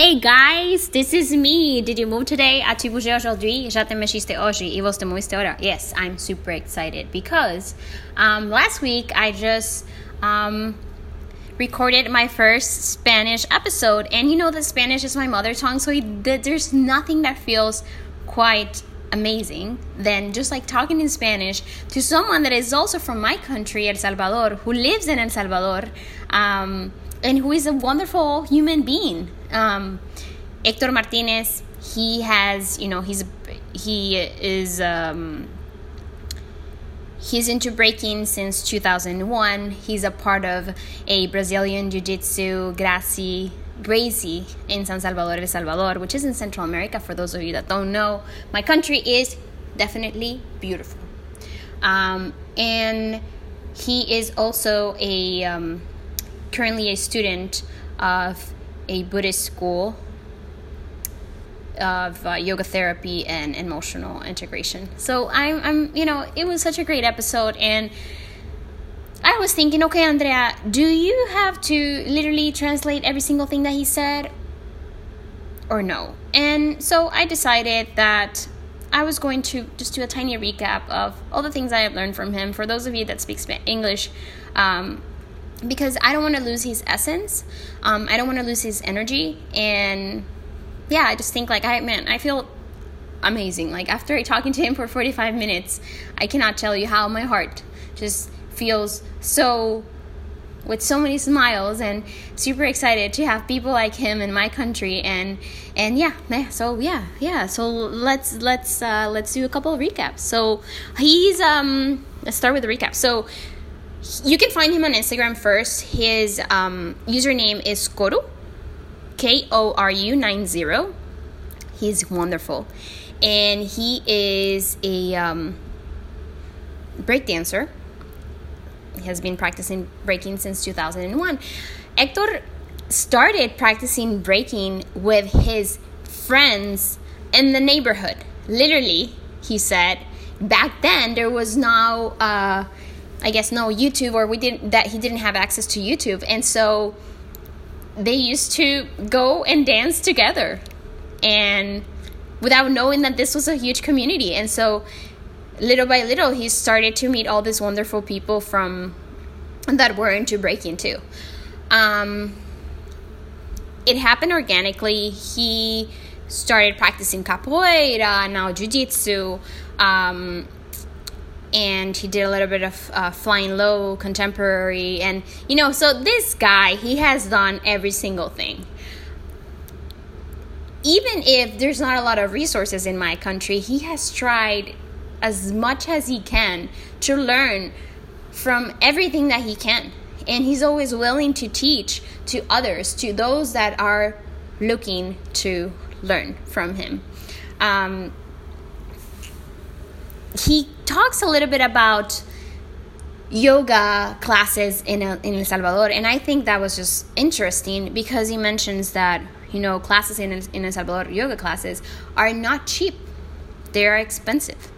Hey guys, this is me. Did you move today? As-tu bougé aujourd'hui? Já te mexiste hoje e você moviste ahora? Yes, I'm super excited because um, last week I just um, recorded my first Spanish episode, and you know that Spanish is my mother tongue, so there's nothing that feels quite amazing than just like talking in Spanish to someone that is also from my country, El Salvador, who lives in El Salvador. Um, and who is a wonderful human being. Um, Hector Martinez, he has, you know, he's he is um, he's into breaking since 2001. He's a part of a Brazilian Jiu-Jitsu Gracie Gracie in San Salvador, El Salvador, which is in Central America. For those of you that don't know, my country is definitely beautiful, um, and he is also a um, currently a student of a Buddhist school of uh, yoga therapy and emotional integration. So I'm, I'm, you know, it was such a great episode, and I was thinking, okay, Andrea, do you have to literally translate every single thing that he said, or no? And so I decided that I was going to just do a tiny recap of all the things I have learned from him. For those of you that speak English, um, because I don't want to lose his essence. Um, I don't want to lose his energy. And yeah, I just think like I man, I feel amazing. Like after talking to him for 45 minutes, I cannot tell you how my heart just feels so with so many smiles and super excited to have people like him in my country and and yeah so yeah yeah so let's let's uh let's do a couple of recaps so he's um let's start with the recap so you can find him on Instagram first. His um, username is Koru, K O R U 90. He's wonderful. And he is a um, break dancer. He has been practicing breaking since 2001. Hector started practicing breaking with his friends in the neighborhood. Literally, he said, back then there was no. Uh, I guess no YouTube or we didn't that he didn't have access to YouTube. And so they used to go and dance together. And without knowing that this was a huge community. And so little by little he started to meet all these wonderful people from that were into breaking too. Um, it happened organically. He started practicing capoeira now jiu-jitsu. Um, and he did a little bit of uh, flying low contemporary and you know so this guy he has done every single thing. Even if there's not a lot of resources in my country he has tried as much as he can to learn from everything that he can. And he's always willing to teach to others to those that are looking to learn from him. Um, he talks a little bit about yoga classes in, a, in El Salvador, and I think that was just interesting because he mentions that you know classes in in El Salvador, yoga classes, are not cheap; they are expensive.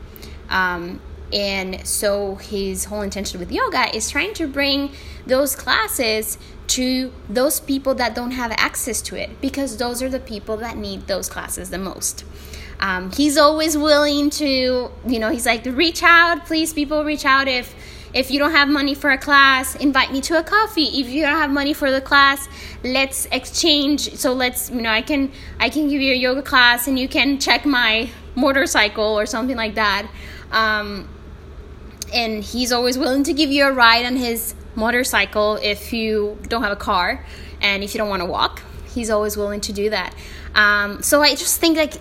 Um, and so his whole intention with yoga is trying to bring those classes to those people that don't have access to it because those are the people that need those classes the most. Um, he's always willing to, you know, he's like, reach out, please, people, reach out. If if you don't have money for a class invite me to a coffee. If you don't have money for the class let's exchange. So let's you know i can i can give you a yoga class and you can check my motorcycle or something like that. Um, and he's always willing to give you a ride on his motorcycle if you don't have a car and if you don't want to walk he's always willing to do that. Um, so I just think like,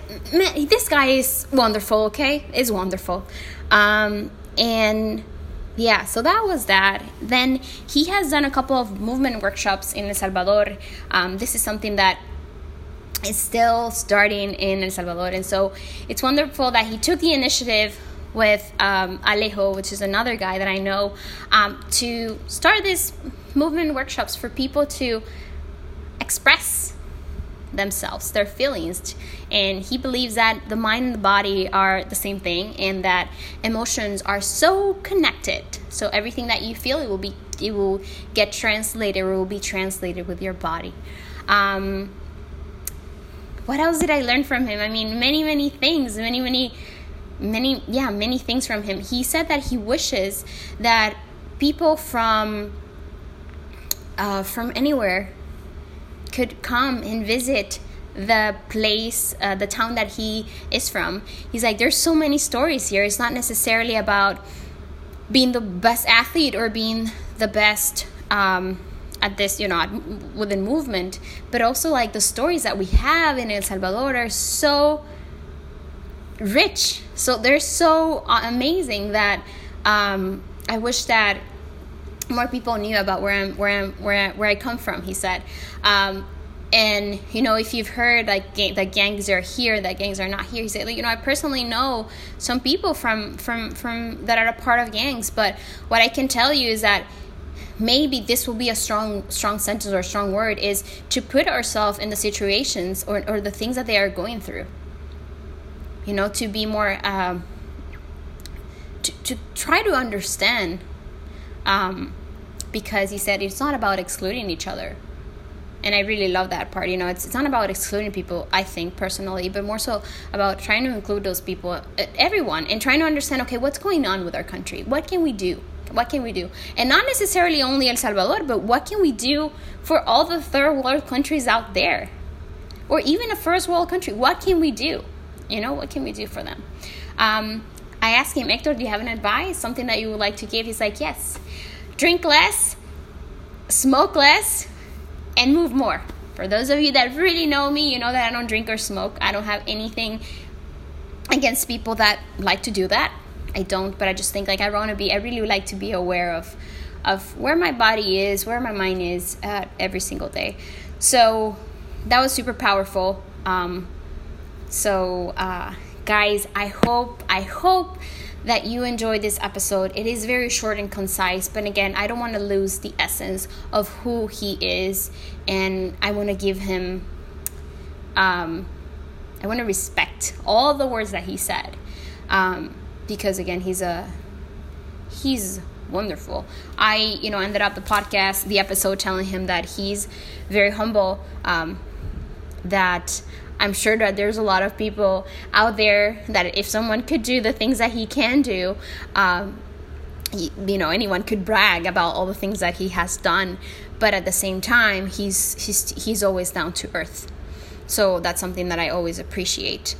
this guy is wonderful. Okay, is wonderful. Um, and yeah, so that was that. Then he has done a couple of movement workshops in El Salvador. Um, this is something that is still starting in El Salvador, and so it's wonderful that he took the initiative with um, Alejo, which is another guy that I know, um, to start these movement workshops for people to express themselves, their feelings. And he believes that the mind and the body are the same thing and that emotions are so connected. So everything that you feel, it will be it will get translated or will be translated with your body. Um, what else did I learn from him? I mean, many, many things, many, many, many, yeah, many things from him. He said that he wishes that people from uh, from anywhere could come and visit the place, uh, the town that he is from. He's like, there's so many stories here. It's not necessarily about being the best athlete or being the best um, at this, you know, within movement, but also like the stories that we have in El Salvador are so rich. So they're so amazing that um, I wish that more people knew about where I'm, where I'm, where I, where I come from. He said. Um, and you know if you've heard like that gangs are here that gangs are not here he said like, you know i personally know some people from from from that are a part of gangs but what i can tell you is that maybe this will be a strong strong sentence or a strong word is to put ourselves in the situations or, or the things that they are going through you know to be more um, to, to try to understand um, because he said it's not about excluding each other and I really love that part. You know, it's, it's not about excluding people, I think personally, but more so about trying to include those people, everyone, and trying to understand okay, what's going on with our country? What can we do? What can we do? And not necessarily only El Salvador, but what can we do for all the third world countries out there? Or even a first world country? What can we do? You know, what can we do for them? Um, I asked him, Hector, do you have an advice? Something that you would like to give? He's like, yes. Drink less, smoke less, and move more. For those of you that really know me, you know that I don't drink or smoke. I don't have anything against people that like to do that. I don't, but I just think like I want to be. I really like to be aware of of where my body is, where my mind is at every single day. So that was super powerful. Um, so uh, guys, I hope I hope that you enjoyed this episode. It is very short and concise, but again, I don't want to lose the essence of who he is, and I want to give him. Um, I want to respect all the words that he said. Um, because again he's a he's wonderful i you know ended up the podcast the episode telling him that he's very humble um, that i'm sure that there's a lot of people out there that if someone could do the things that he can do um, you know anyone could brag about all the things that he has done. But at the same time he's he's he's always down to earth. So that's something that i always appreciate.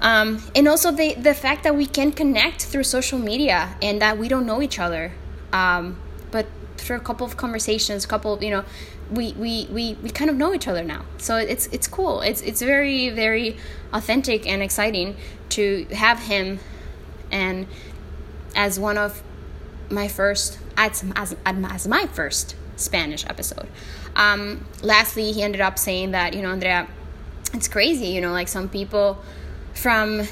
Um, and also the, the fact that we can connect through social media and that we don't know each other. Um, but through a couple of conversations, a couple of, you know, we, we, we, we kind of know each other now. So it's, it's cool. It's, it's very, very authentic and exciting to have him and as one of my first, as, as, as my first Spanish episode. Um, lastly, he ended up saying that, you know, Andrea, it's crazy, you know, like some people from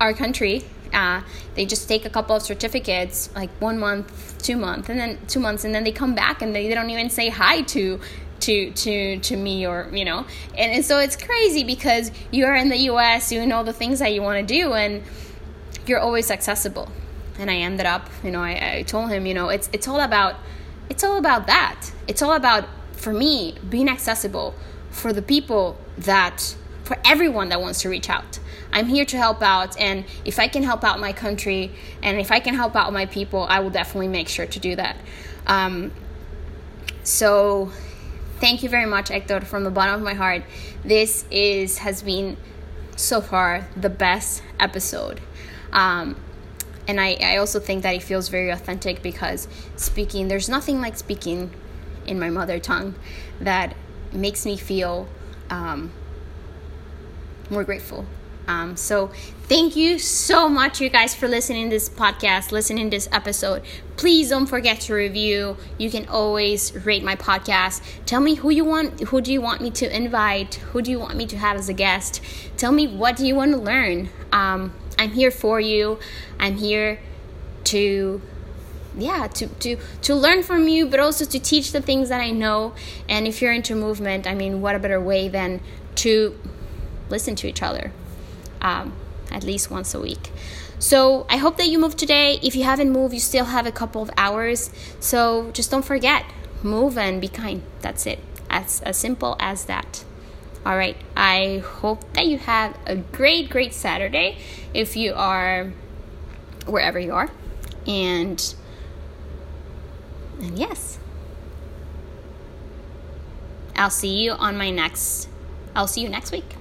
our country. Uh, they just take a couple of certificates, like one month, two months, and then two months, and then they come back and they, they don't even say hi to to to to me or you know? And, and so it's crazy because you're in the us you know the things that you want to do and you're always accessible. And i ended up you know I, I told him you know it's it's all about it's all about that. It's all about for me being accessible for the people that for everyone that wants to reach out. I'm here to help out, and if I can help out my country and if I can help out my people, I will definitely make sure to do that. Um, so, thank you very much, Hector, from the bottom of my heart. This is has been so far the best episode. Um, and I, I also think that it feels very authentic because speaking, there's nothing like speaking in my mother tongue that makes me feel um, more grateful. Um, so thank you so much, you guys, for listening to this podcast, listening to this episode. Please don't forget to review. You can always rate my podcast. Tell me who you want, who do you want me to invite, who do you want me to have as a guest. Tell me what do you want to learn. Um, I'm here for you. I'm here to yeah to to to learn from you but also to teach the things that i know and if you're into movement i mean what a better way than to listen to each other um, at least once a week. So I hope that you move today. If you haven't moved, you still have a couple of hours. So just don't forget move and be kind. That's it. As, as simple as that. All right. I hope that you have a great, great Saturday if you are wherever you are. And, and yes. I'll see you on my next I'll see you next week.